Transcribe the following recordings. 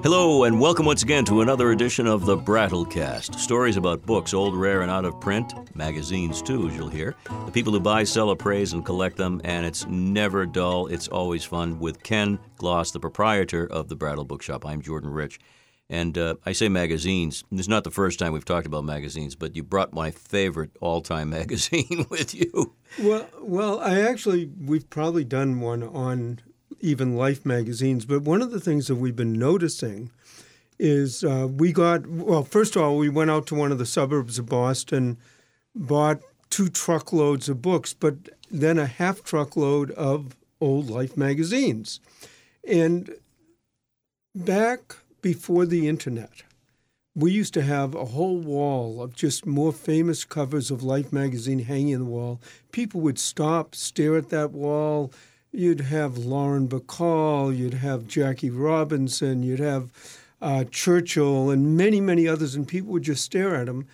Hello, and welcome once again to another edition of the Brattlecast. Stories about books, old, rare, and out of print. Magazines, too, as you'll hear. The people who buy, sell, appraise, and collect them, and it's never dull. It's always fun with Ken Gloss, the proprietor of the Brattle Bookshop. I'm Jordan Rich. And uh, I say magazines. Is not the first time we've talked about magazines, but you brought my favorite all-time magazine with you. Well, well, I actually we've probably done one on even Life magazines, but one of the things that we've been noticing is uh, we got well. First of all, we went out to one of the suburbs of Boston, bought two truckloads of books, but then a half truckload of old Life magazines, and back before the internet, we used to have a whole wall of just more famous covers of Life magazine hanging on the wall. People would stop, stare at that wall. You'd have Lauren Bacall, you'd have Jackie Robinson, you'd have uh, Churchill, and many, many others, and people would just stare at them.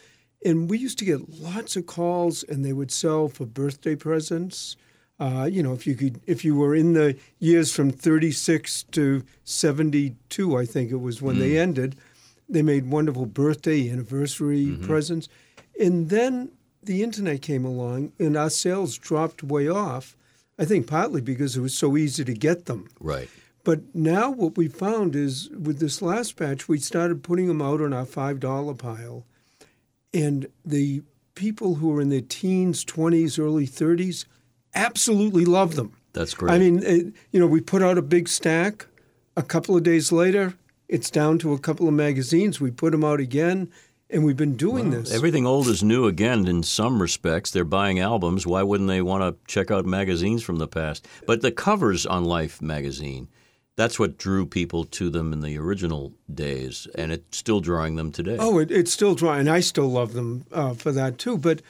And we used to get lots of calls, and they would sell for birthday presents. Uh, you know, if you could, if you were in the years from 36 to 72, I think it was when mm. they ended, they made wonderful birthday, anniversary mm-hmm. presents. And then the internet came along, and our sales dropped way off. I think partly because it was so easy to get them. Right. But now what we found is with this last batch, we started putting them out on our $5 pile. And the people who are in their teens, 20s, early 30s absolutely love them. That's great. I mean, it, you know, we put out a big stack. A couple of days later, it's down to a couple of magazines. We put them out again, and we've been doing well, this. Everything old is new again in some respects. They're buying albums. Why wouldn't they want to check out magazines from the past? But the covers on Life magazine, that's what drew people to them in the original days, and it's still drawing them today. Oh, it, it's still drawing. And I still love them uh, for that too. But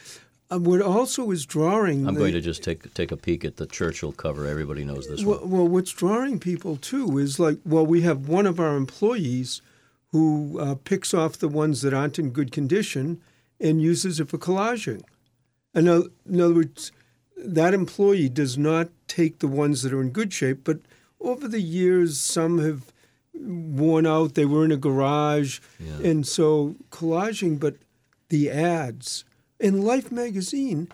uh, what also is drawing. I'm the, going to just take take a peek at the Churchill cover. Everybody knows this well, one. Well, what's drawing people too is like, well, we have one of our employees who uh, picks off the ones that aren't in good condition and uses it for collaging. In, in other words, that employee does not take the ones that are in good shape, but over the years, some have worn out. They were in a garage, yeah. and so collaging. But the ads and Life magazine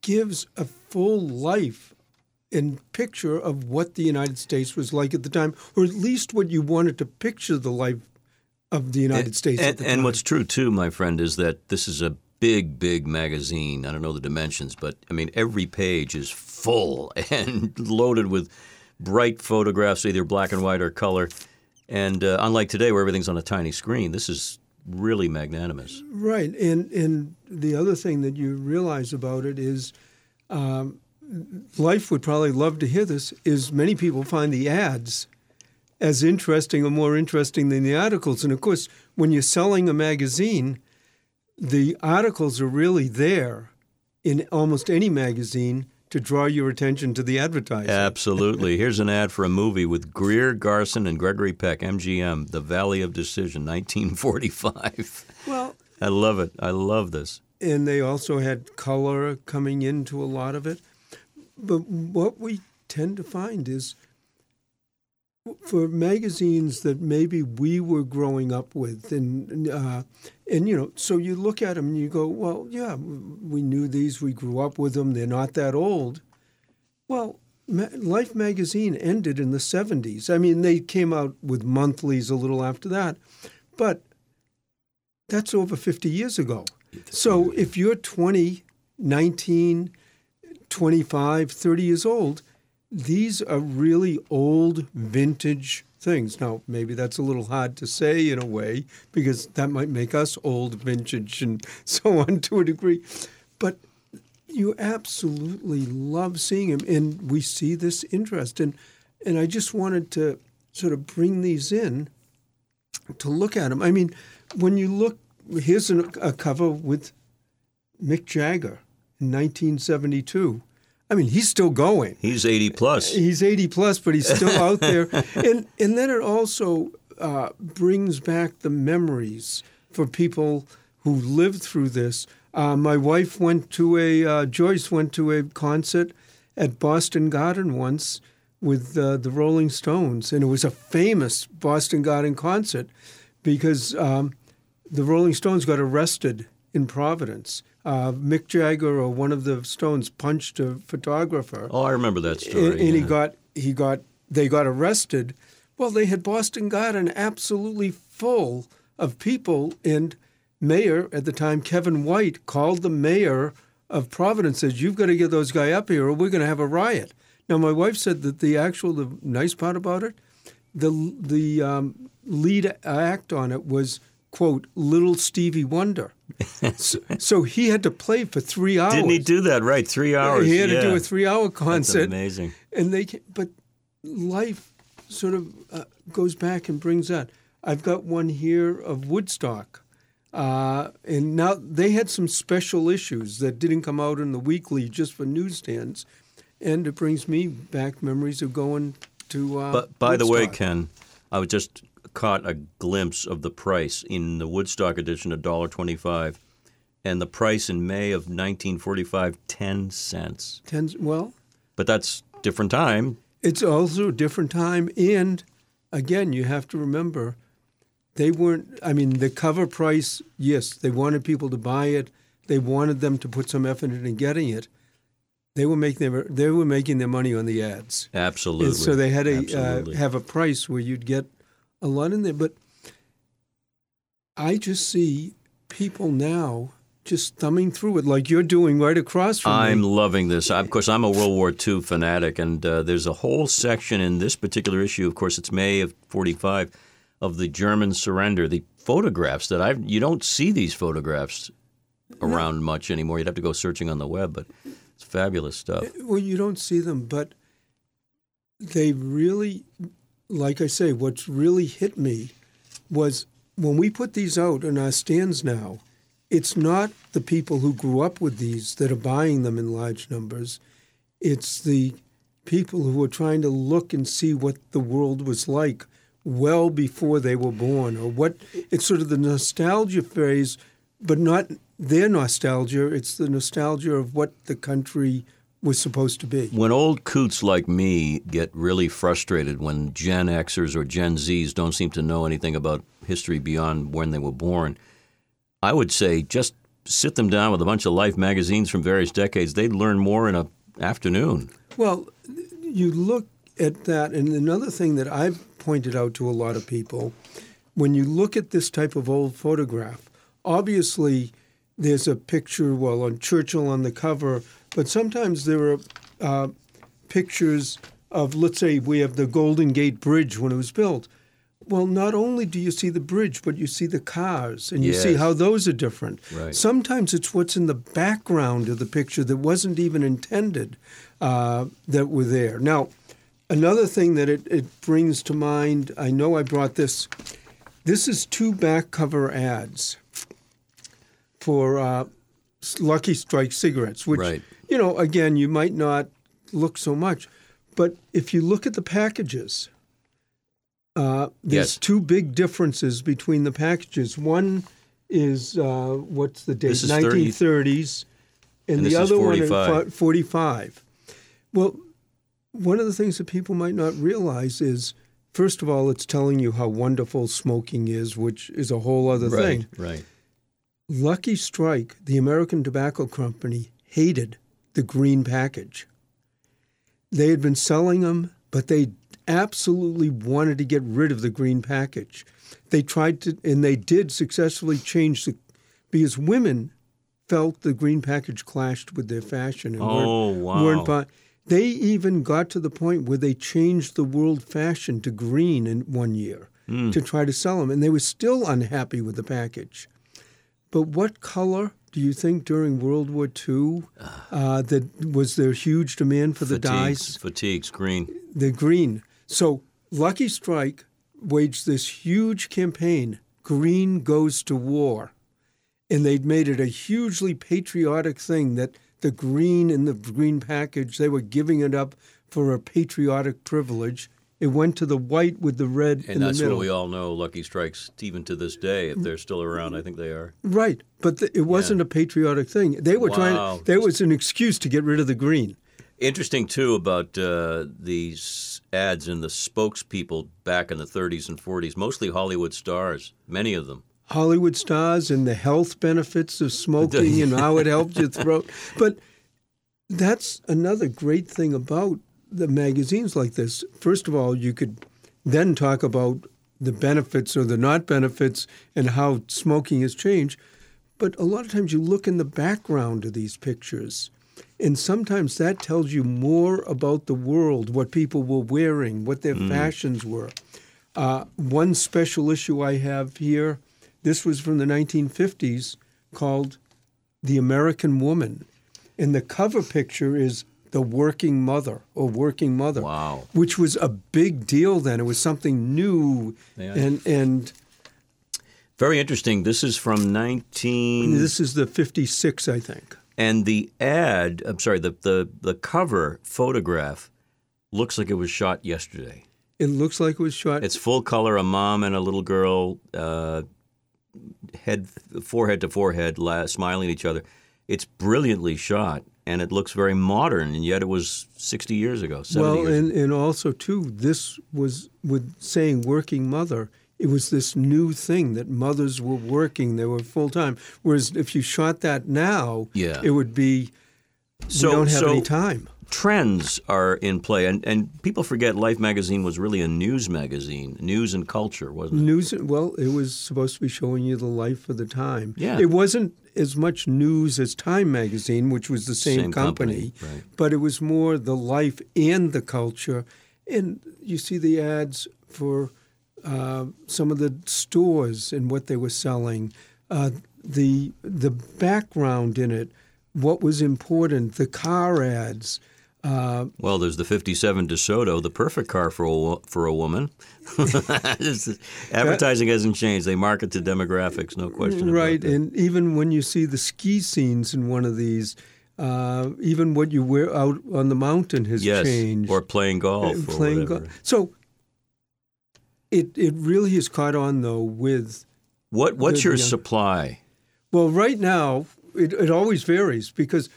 gives a full life and picture of what the United States was like at the time, or at least what you wanted to picture the life of the United and, States. And, and what's true too, my friend, is that this is a big, big magazine. I don't know the dimensions, but I mean every page is full and loaded with bright photographs, either black and white or color. And uh, unlike today, where everything's on a tiny screen, this is really magnanimous. Right, and and the other thing that you realize about it is. Um, Life would probably love to hear this. Is many people find the ads as interesting or more interesting than the articles. And of course, when you're selling a magazine, the articles are really there in almost any magazine to draw your attention to the advertising. Absolutely. Here's an ad for a movie with Greer Garson and Gregory Peck, MGM, The Valley of Decision, 1945. Well, I love it. I love this. And they also had color coming into a lot of it. But what we tend to find is for magazines that maybe we were growing up with, and uh, and you know, so you look at them and you go, well, yeah, we knew these, we grew up with them, they're not that old. Well, Life magazine ended in the 70s. I mean, they came out with monthlies a little after that, but that's over 50 years ago. So if you're 20, 19, 25, 30 years old, these are really old vintage things. Now, maybe that's a little hard to say in a way because that might make us old vintage and so on to a degree. But you absolutely love seeing them, and we see this interest. And, and I just wanted to sort of bring these in to look at them. I mean, when you look, here's a cover with Mick Jagger in 1972. I mean, he's still going. He's 80 plus. He's 80 plus, but he's still out there. And, and then it also uh, brings back the memories for people who lived through this. Uh, my wife went to a, uh, Joyce went to a concert at Boston Garden once with uh, the Rolling Stones, and it was a famous Boston Garden concert because um, the Rolling Stones got arrested in Providence. Uh, Mick Jagger or one of the Stones punched a photographer. Oh, I remember that story. And, and yeah. he got he got they got arrested. Well, they had Boston Garden absolutely full of people, and mayor at the time, Kevin White, called the mayor of Providence, says, "You've got to get those guys up here, or we're going to have a riot." Now, my wife said that the actual the nice part about it, the the um, lead act on it was quote little Stevie Wonder. so, so, he had to play for three hours. Didn't he do that right? Three hours. He had yeah. to do a three-hour concert. That's amazing. And they, but life sort of uh, goes back and brings that. I've got one here of Woodstock. Uh, and now they had some special issues that didn't come out in the weekly just for newsstands. And it brings me back memories of going to. Uh, but by the way, Ken, I was just caught a glimpse of the price in the Woodstock edition, $1.25. And the price in May of 1945, 10 cents. Tens, well, But that's different time. it's also a different time. And again, you have to remember they weren't, I mean, the cover price, yes, they wanted people to buy it, they wanted them to put some effort into getting it. They were making their, they were making their money on the ads. Absolutely. And so they had to uh, have a price where you'd get a lot in there. But I just see people now just thumbing through it like you're doing right across from me. I'm me. loving this. Of course, I'm a World War II fanatic, and uh, there's a whole section in this particular issue. Of course, it's May of '45 of the German surrender. The photographs that I've you don't see these photographs around much anymore. You'd have to go searching on the web, but it's fabulous stuff. Well, you don't see them, but they really, like I say, what's really hit me was when we put these out in our stands now, it's not the people who grew up with these that are buying them in large numbers. It's the people who are trying to look and see what the world was like well before they were born, or what it's sort of the nostalgia phase, but not their nostalgia. It's the nostalgia of what the country was supposed to be. When old coots like me get really frustrated when Gen Xers or Gen Zs don't seem to know anything about history beyond when they were born, I would say just sit them down with a bunch of Life magazines from various decades. They'd learn more in an afternoon. Well, you look at that, and another thing that I've pointed out to a lot of people when you look at this type of old photograph, obviously there's a picture, well, on Churchill on the cover, but sometimes there are uh, pictures of, let's say, we have the Golden Gate Bridge when it was built. Well, not only do you see the bridge, but you see the cars and you see how those are different. Right. Sometimes it's what's in the background of the picture that wasn't even intended uh, that were there. Now, another thing that it, it brings to mind, I know I brought this. This is two back cover ads for uh, Lucky Strike cigarettes, which, Right. you know, again, you might not look so much. But if you look at the packages, uh, there's Yes. two big differences between the packages. One is uh, what's the date? This is 30 1930s, and, And the other one 45. is 45. Well, one of the things that people might not realize is, first of all, it's telling you how wonderful smoking is, which is a whole other thing. Right, right. Lucky Strike, the American Tobacco Company, hated the green package. They had been selling them, but they absolutely wanted to get rid of the green package. They tried to, and they did successfully change the, because women felt the green package clashed with their fashion and Oh, weren't, wow. weren't They even got to the point where they changed the world fashion to green in one year Hmm. to try to sell them, and they were still unhappy with the package. But what color do you think during World War II uh, that was there huge demand for the Fatigues, dyes? fatigues, green. The green. So Lucky Strike waged this huge campaign. Green goes to war, and they'd made it a hugely patriotic thing that the green in the green package they were giving it up for a patriotic privilege. It went to the white with the red in And the that's middle. what we all know Lucky Strikes, even to this day, if they're still around. I think they are. Right, but th it wasn't a patriotic thing. They were Wow. trying. There was an excuse to get rid of the green, Interesting too about uh, these ads and the spokespeople back in the 30s and 40s, mostly Hollywood stars, many of them. Hollywood stars and the health benefits of smoking and how it helped your throat. But that's another great thing about the magazines like this. First of all, you could then talk about the benefits or the not benefits and how smoking has changed. But a lot of times you look in the background of these pictures, and sometimes that tells you more about the world, what people were wearing, what their fashions were. Uh, one special issue I have here, this was from the 1950s, called The American Woman. And the cover picture is the working mother or working mother. Wow. Which was a big deal then. It was something new. Yeah. And and Very interesting. This is from 19. this is the 56, I think. And the ad, I'm sorry, the, the, the cover photograph looks like it was shot yesterday. It looks like it was shot. It's full color, a mom and a little girl, uh, head, forehead to forehead, la- smiling at each other. It's brilliantly shot, and it looks very modern, and yet it was 60 years ago, 70 well, years and, and also, too, this was with saying working mother, it was this new thing that mothers were working, they were full time. Whereas if you shot that now, Yeah. it would be, So- we don't have so- any time. trends are in play, and, and people forget Life magazine was really a news magazine, news and culture, wasn't it? News, well, it was supposed to be showing you the life of the time. Yeah. It wasn't as much news as Time magazine, which was the same, Same company, right. but it was more the life and the culture. And you see the ads for uh, some of the stores and what they were selling, uh, the the background in it, what was important, the car ads. Uh, Well, there's the '57 DeSoto, the perfect car for a for a woman. Advertising hasn't changed; they market to demographics, no question. right, about that. and even when you see the ski scenes in one of these, uh, even what you wear out on the mountain has yes, changed. or playing golf, Uh, playing golf. So it it really has caught on though with What what's the your young- supply? well right now it, it always varies because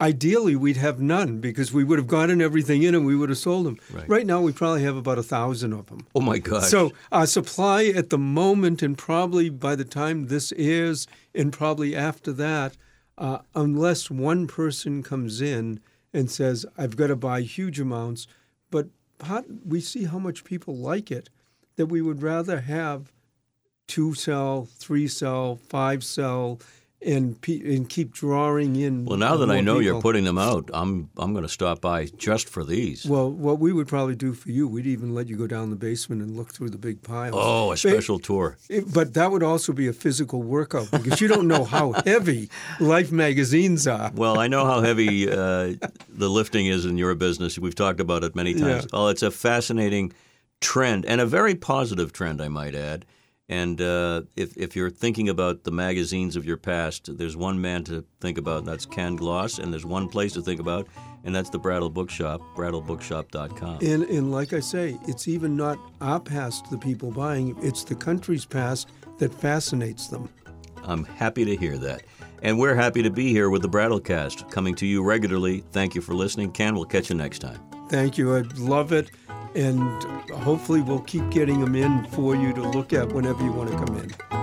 ideally we'd have none because we would have gotten everything in and we would have sold them. Right. now we probably have about a thousand of them. Oh my gosh! So our supply at the moment, and probably by the time this airs, and probably after that, uh, unless one person comes in and says, "I've got to buy huge amounts," but part, we see how much people like it, that we would rather have two sell, three sell, five sell, and pe- and keep drawing in. well, now that I know you're putting them out, I'm I'm going to stop by just for these. Well, what we would probably do for you, we'd even let you go down the basement and look through the big piles. oh, a special tour. It- but that would also be a physical workout because you don't know how heavy Life magazines are. Well, I know how heavy uh, the lifting is in your business. We've talked about it many times. Yeah. Oh, it's a fascinating trend and a very positive trend, I might add. And uh, if, if you're thinking about the magazines of your past, there's one man to think about, and that's Ken Gloss, and there's one place to think about, and that's the Brattle Bookshop, brattlebookshop.com. And, and like I say, it's even not our past, the people buying, it's the country's past that fascinates them. I'm happy to hear that. And we're happy to be here with the Brattlecast, coming to you regularly. Thank you for listening. Ken, we'll catch you next time. Thank you. I love it. And hopefully, we'll keep getting them in for you to look at whenever you want to come in.